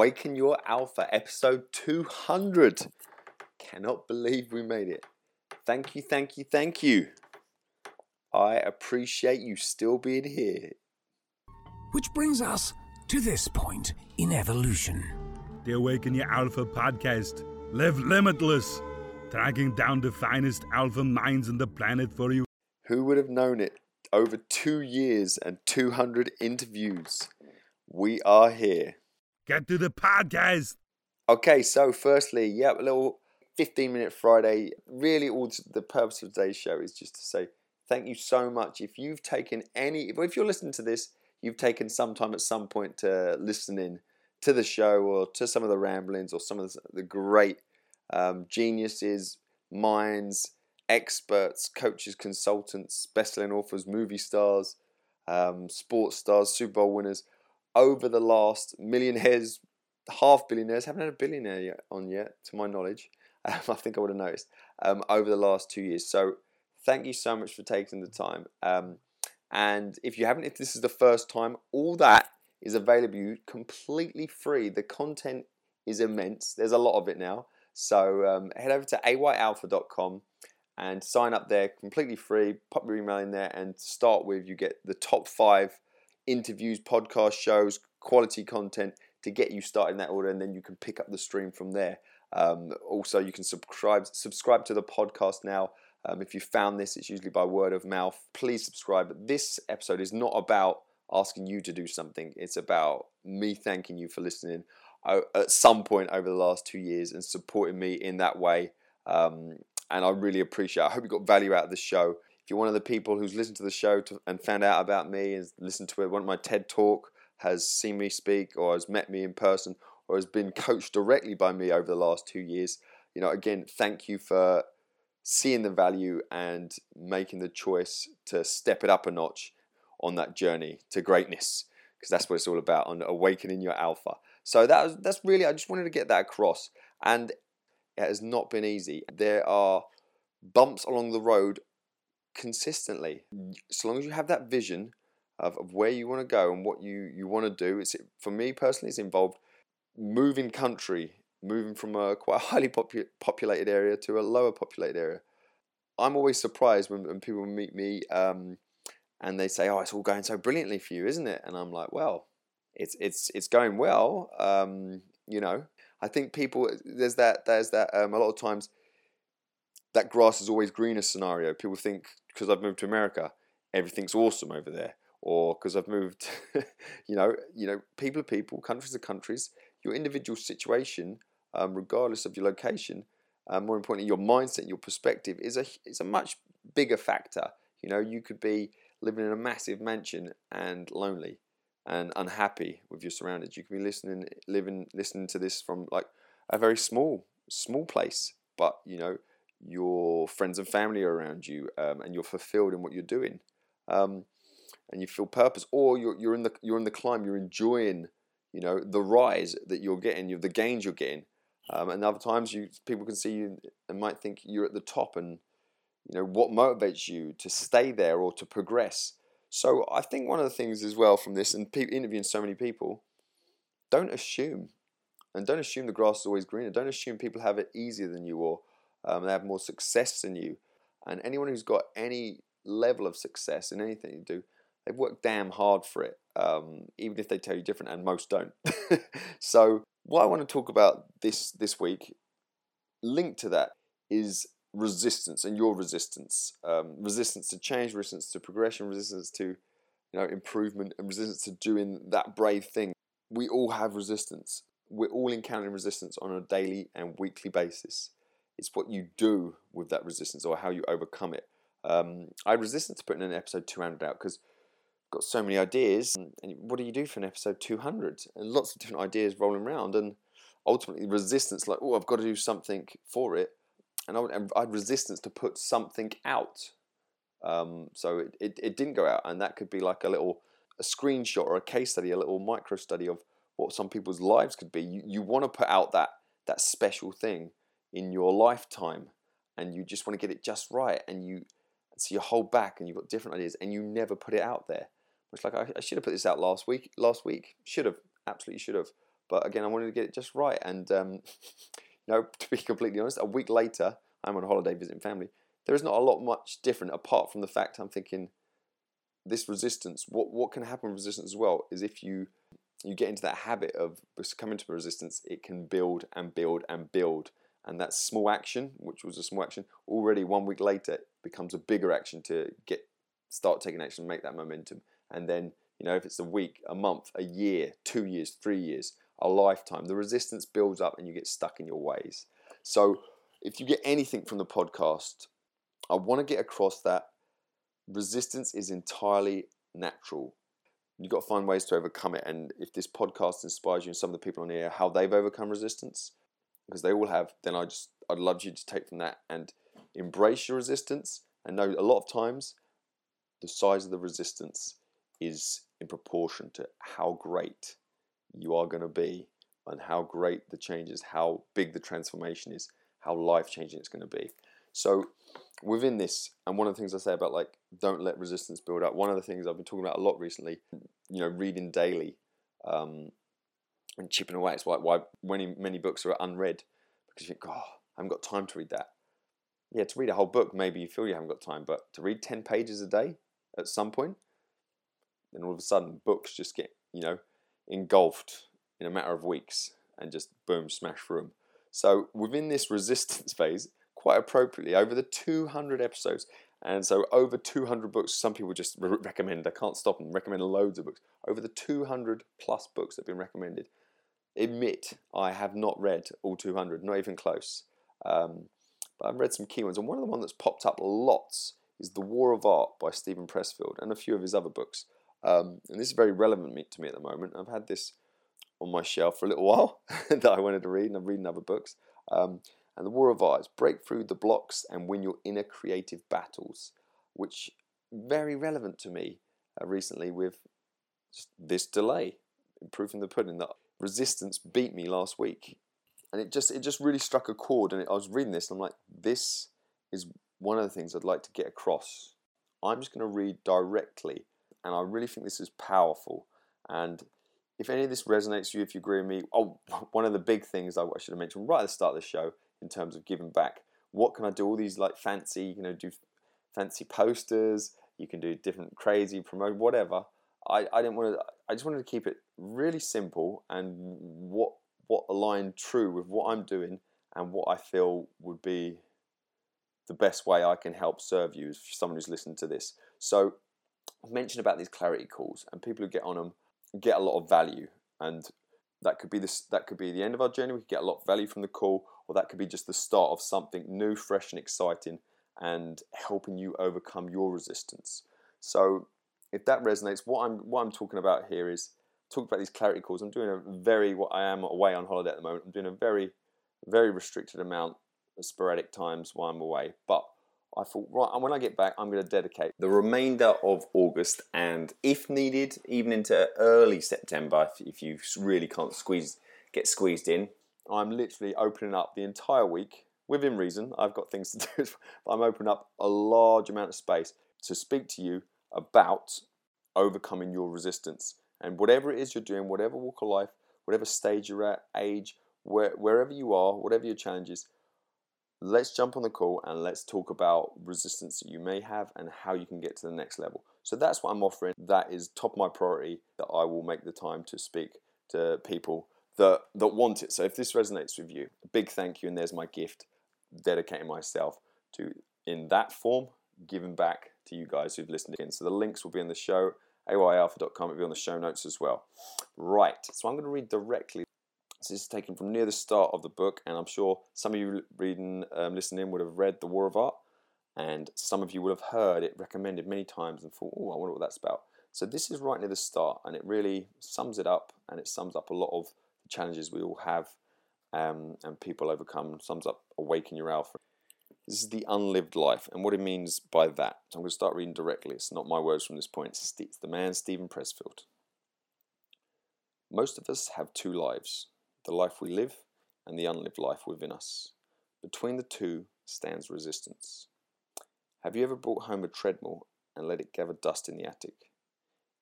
Awaken Your Alpha, episode 200. Cannot believe we made it. Thank you, thank you, thank you. I appreciate you still being here. Which brings us to this point in evolution. The Awaken Your Alpha podcast. Live limitless, tracking down the finest alpha minds on the planet for you. Who would have known it? Over two years and 200 interviews. We are here. Get to the podcast. Okay, so firstly, yeah, a little 15 minute Friday. Really, all the purpose of today's show is just to say thank you so much. If you've taken any, if you're listening to this, you've taken some time at some point to listen in to the show or to some of the ramblings or some of the great um, geniuses, minds, experts, coaches, consultants, best-selling authors, movie stars, um, sports stars, Super Bowl winners over the last millionaires, half billionaires, haven't had a billionaire yet, on yet, to my knowledge. Um, I think I would have noticed um, over the last two years. So thank you so much for taking the time. Um, and if you haven't, if this is the first time, all that is available you completely free. The content is immense. There's a lot of it now. So um, head over to ayalpha.com and sign up there completely free. Pop your email in there and start with you get the top five interviews, podcast shows, quality content to get you started in that order, and then you can pick up the stream from there. Um, also, you can subscribe subscribe to the podcast now. Um, if you found this, it's usually by word of mouth. Please subscribe. This episode is not about asking you to do something. It's about me thanking you for listening uh, at some point over the last two years and supporting me in that way. Um, and I really appreciate. It. I hope you got value out of the show you're one of the people who's listened to the show to, and found out about me and listened to it, one of my TED talk, has seen me speak or has met me in person or has been coached directly by me over the last two years, you know, again, thank you for seeing the value and making the choice to step it up a notch on that journey to greatness because that's what it's all about on awakening your alpha. So that was, that's really I just wanted to get that across and it has not been easy. There are bumps along the road consistently. So long as you have that vision of, of where you want to go and what you, you want to do, it's for me personally, it's involved moving country, moving from a quite highly popu- populated area to a lower populated area. I'm always surprised when, when people meet me um, and they say, "Oh, it's all going so brilliantly for you, isn't it?" And I'm like, "Well, it's it's it's going well." Um, you know, I think people there's that there's that um, a lot of times that grass is always greener scenario. People think because I've moved to America, everything's awesome over there, or because I've moved, you know, you know, people are people, countries are countries. Your individual situation, um, regardless of your location, um, more importantly, your mindset, your perspective is a is a much bigger factor. You know, you could be living in a massive mansion and lonely and unhappy with your surroundings. You could be listening, living, listening to this from like a very small, small place, but you know, your friends and family are around you um, and you're fulfilled in what you're doing um, and you feel purpose or you're, you're in the you're in the climb you're enjoying you know the rise that you're getting you the gains you're getting um, and other times you people can see you and might think you're at the top and you know what motivates you to stay there or to progress. So i think one of the things as well from this and interviewing so many people don't assume and don't assume the grass is always greener. Don't assume people have it easier than you or um, they have more success than you. And anyone who's got any level of success in anything you do, they've worked damn hard for it, um, even if they tell you different, and most don't. so, what I want to talk about this this week, linked to that, is resistance and your resistance, um, resistance to change, resistance to progression, resistance to you know improvement, and resistance to doing that brave thing. We all have resistance. We're all encountering resistance on a daily and weekly basis. It's what you do with that resistance or how you overcome it. Um, I resisted to putting an episode 200 out because got so many ideas. And, and what do you do for an episode 200? And lots of different ideas rolling around. And ultimately, resistance like, oh, I've got to do something for it. And I, would, I had resistance to put something out. Um, so it, it, it didn't go out. And that could be like a little a screenshot or a case study, a little micro study of what some people's lives could be. You, you want to put out that that special thing in your lifetime and you just want to get it just right and you so you hold back and you've got different ideas and you never put it out there. It's like I, I should have put this out last week. Last week should have absolutely should have, But again, I wanted to get it just right. And um, you know, to be completely honest, a week later, I'm on holiday visiting family. There is not a lot much different apart from the fact I'm thinking this resistance. What what can happen with resistance as well is if you you get into that habit of coming to resistance, it can build and build and build. And that small action, which was a small action, already one week later becomes a bigger action to get start taking action, make that momentum. And then, you know, if it's a week, a month, a year, two years, three years, a lifetime, the resistance builds up and you get stuck in your ways. So if you get anything from the podcast, I want to get across that resistance is entirely natural you've got to find ways to overcome it. And if this podcast inspires you and some of the people on here how they've overcome resistance, because they all have, then I just I'd love you to take from that and embrace your resistance and know a lot of times the size of the resistance is in proportion to how great you are going to be and how great the change is, how big the transformation is, how life changing it's going to be. So within this, and one of the things I say about like don't let resistance build up. One of the things I've been talking about a lot recently, you know, reading daily, um, and chipping away. It's like why many many books are unread because you think, oh, I haven't got time to read that. Yeah, to read a whole book, maybe you feel you haven't got time, but to read ten pages a day at some point, then all of a sudden books just get you know engulfed in a matter of weeks and just boom, smash through them. So within this resistance phase, quite appropriately over the 200 episodes. And so over 200 books, some people just re- recommend, I can't stop them, recommend loads of books. Over the 200 plus books that have been recommended. Admit, I have not read all 200, not even close. Um, but I've read some key ones. And one of the ones that's popped up lots is The War of Art by Steven Pressfield and a few of his other books. Um, and this is very relevant to me at the moment. I've had this on my shelf for a little while that I wanted to read, and I'm reading other books. Um, and the War of Art break through the blocks and win your inner creative battles, which very relevant to me uh, recently with this delay, improving the pudding. That resistance beat me last week, and it just it just really struck a chord. And it, I was reading this, and I'm like, this is one of the things I'd like to get across. I'm just going to read directly, and I really think this is powerful. And if any of this resonates with you, if you agree with me, oh, one of the big things I should have mentioned right at the start of the show in terms of giving back. What can I do? All these like fancy, you know, do fancy posters. You can do different crazy promote whatever. I, I didn't want to. I just wanted to keep it really simple and what what aligned true with what I'm doing and what I feel would be the best way I can help serve you as someone who's listened to this. So I've mentioned about these clarity calls and people who get on them get a lot of value and that could be this that could be the end of our journey. We could get a lot of value from the call, or that could be just the start of something new, fresh, and exciting, and helping you overcome your resistance. So, if that resonates, what I'm what I'm talking about here is talking about these clarity calls. I'm doing a very what I am away on holiday at the moment. I'm doing a very very restricted amount of sporadic times while I'm away, but I thought, right, and when I get back, I'm going to dedicate the remainder of August and, if needed, even into early September, if, if you really can't squeeze get squeezed in, I'm literally opening up the entire week within reason. I've got things to do, but I'm opening up a large amount of space to speak to you about overcoming your resistance. And whatever it is you're doing, whatever walk of life, whatever stage you're at, age, where, wherever you are, whatever your challenges, let's jump on the call and let's talk about resistance that you may have and how you can get to the next level. So that's what I'm offering. That is top of my priority that I will make the time to speak to people that that want it. So if this resonates with you, a big thank you and there's my gift dedicating myself to in that form giving back to you guys who've listened in. So the links will be in the show ayalpha.com. It'll be on the show notes as well. Right, so I'm going to read directly so this is taken from near the start of the book, and I'm sure some of you reading, um, listening would have read The War of Art, and some of you would have heard it recommended many times and thought, oh, I wonder what that's about. So this is right near the start, and it really sums it up, and it sums up a lot of challenges we all have um, and people overcome. Sums up Awaken Your Alpha. This is the unlived life, and what it means by that. So I'm going to start reading directly. It's not my words from this point. It's the man Steven Pressfield. Most of us have two lives the life we live and the unlived life within us. Between the two stands resistance. Have you ever brought home a treadmill and let it gather dust in the attic?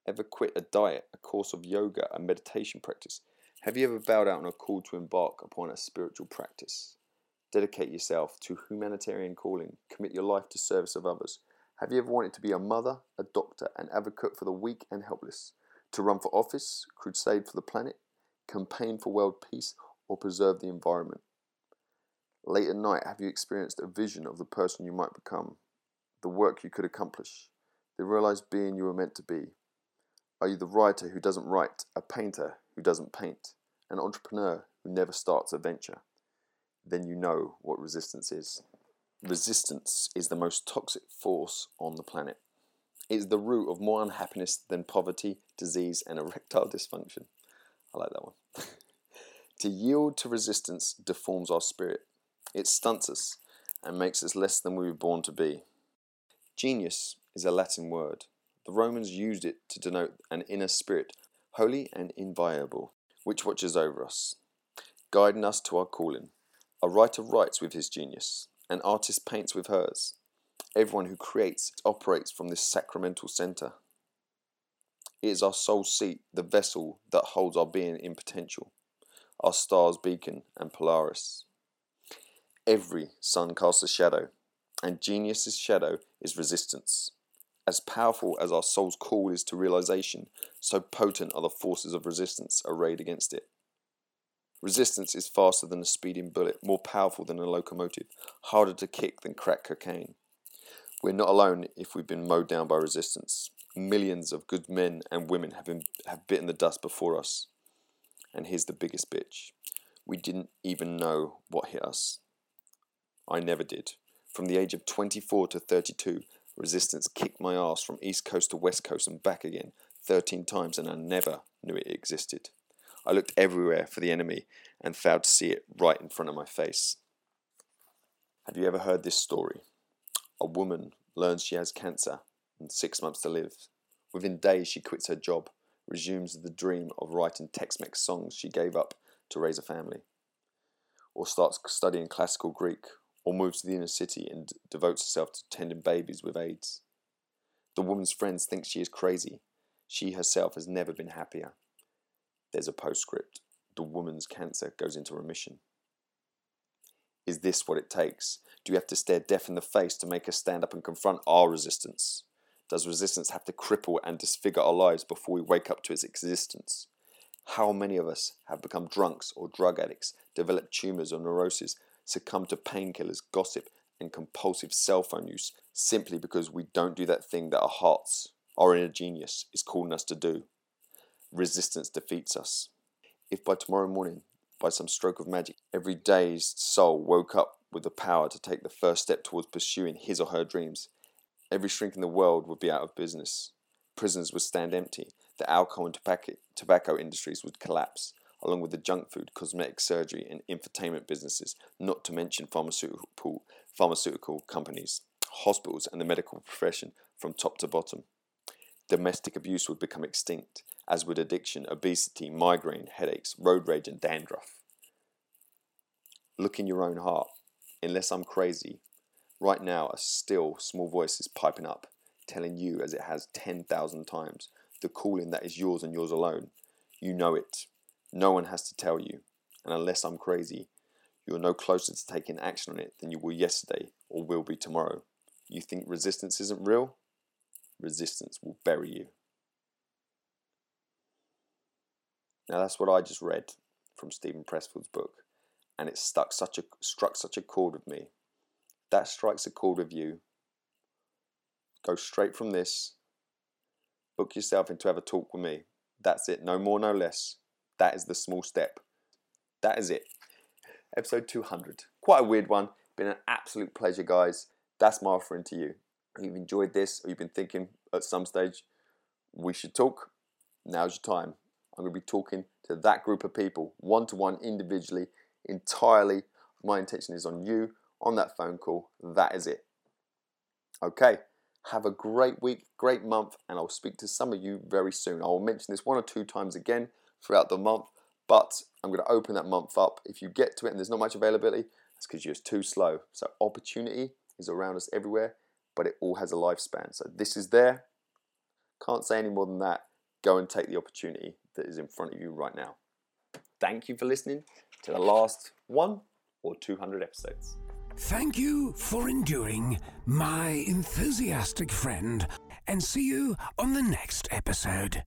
Ever quit a diet, a course of yoga, a meditation practice, Have you ever bowed out on a call to embark upon a spiritual practice? Dedicate yourself to humanitarian calling, commit your life to service of others. Have you ever wanted to be a mother, a doctor, an advocate for the weak and helpless? To run for office, crusade for the planet, campaign for world peace, or preserve the environment? Late at night, have you experienced a vision of the person you might become, the work you could accomplish, the realized being you were meant to be? Are you the writer who doesn't write, a painter who doesn't paint, an entrepreneur who never starts a venture? Then you know what resistance is. Resistance is the most toxic force on the planet. It is the root of more unhappiness than poverty, disease, and erectile dysfunction. I like that one. to yield to resistance deforms our spirit. It stunts us and makes us less than we were born to be. Genius is a Latin word. The Romans used it to denote an inner spirit, holy and inviolable, which watches over us, guiding us to our calling. A writer writes with his genius, an artist paints with hers. Everyone who creates operates from this sacramental center. It is our soul seat, the vessel that holds our being in potential, our star's beacon and Polaris. Every sun casts a shadow, and genius's shadow is resistance. As powerful as our soul's call is to realization, so potent are the forces of resistance arrayed against it. Resistance is faster than a speeding bullet, more powerful than a locomotive, harder to kick than crack cocaine. We're not alone if we've been mowed down by resistance. Millions of good men and women have, been, have bitten the dust before us. And here's the biggest bitch we didn't even know what hit us. I never did. From the age of 24 to 32, resistance kicked my ass from East Coast to West Coast and back again 13 times, and I never knew it existed. I looked everywhere for the enemy and failed to see it right in front of my face. Have you ever heard this story? A woman learns she has cancer and six months to live. Within days, she quits her job, resumes the dream of writing Tex Mex songs she gave up to raise a family, or starts studying classical Greek, or moves to the inner city and devotes herself to tending babies with AIDS. The woman's friends think she is crazy. She herself has never been happier. There's a postscript. The woman's cancer goes into remission. Is this what it takes? Do we have to stare death in the face to make us stand up and confront our resistance? Does resistance have to cripple and disfigure our lives before we wake up to its existence? How many of us have become drunks or drug addicts, developed tumours or neuroses, succumbed to painkillers, gossip, and compulsive cell phone use simply because we don't do that thing that our hearts, our inner genius, is calling us to do? resistance defeats us. If by tomorrow morning, by some stroke of magic, every dazed soul woke up with the power to take the first step towards pursuing his or her dreams, every shrink in the world would be out of business. Prisons would stand empty. The alcohol and tobacco industries would collapse, along with the junk food, cosmetic surgery, and infotainment businesses, not to mention pharmaceutical, pharmaceutical companies, hospitals, and the medical profession from top to bottom. Domestic abuse would become extinct, as would addiction, obesity, migraine, headaches, road rage, and dandruff. Look in your own heart. Unless I'm crazy, right now a still small voice is piping up, telling you, as it has 10,000 times, the calling that is yours and yours alone. You know it. No one has to tell you. And unless I'm crazy, you are no closer to taking action on it than you were yesterday or will be tomorrow. You think resistance isn't real? Resistance will bury you. Now that's what I just read from Steven Pressfield's book, and it stuck such a struck such a chord with me. That strikes a chord with you. Go straight from this. Book yourself in to have a talk with me. That's it. No more, no less. That is the small step. That is it. Episode 200. Quite a weird one. Been an absolute pleasure, guys. That's my offering to you. If you've enjoyed this or you've been thinking at some stage, we should talk, now's your time. I'm going to be talking to that group of people, one to one, individually, entirely. My intention is on you, on that phone call. That is it. Okay, have a great week, great month, and I'll speak to some of you very soon. I will mention this one or two times again throughout the month, but I'm going to open that month up. If you get to it and there's not much availability, it's because you're too slow. So, opportunity is around us everywhere, but it all has a lifespan. So, this is there. Can't say any more than that. Go and take the opportunity that is in front of you right now. thank you for listening to the last one or 200 episodes. Thank you for enduring, my enthusiastic friend, and see you on the next episode.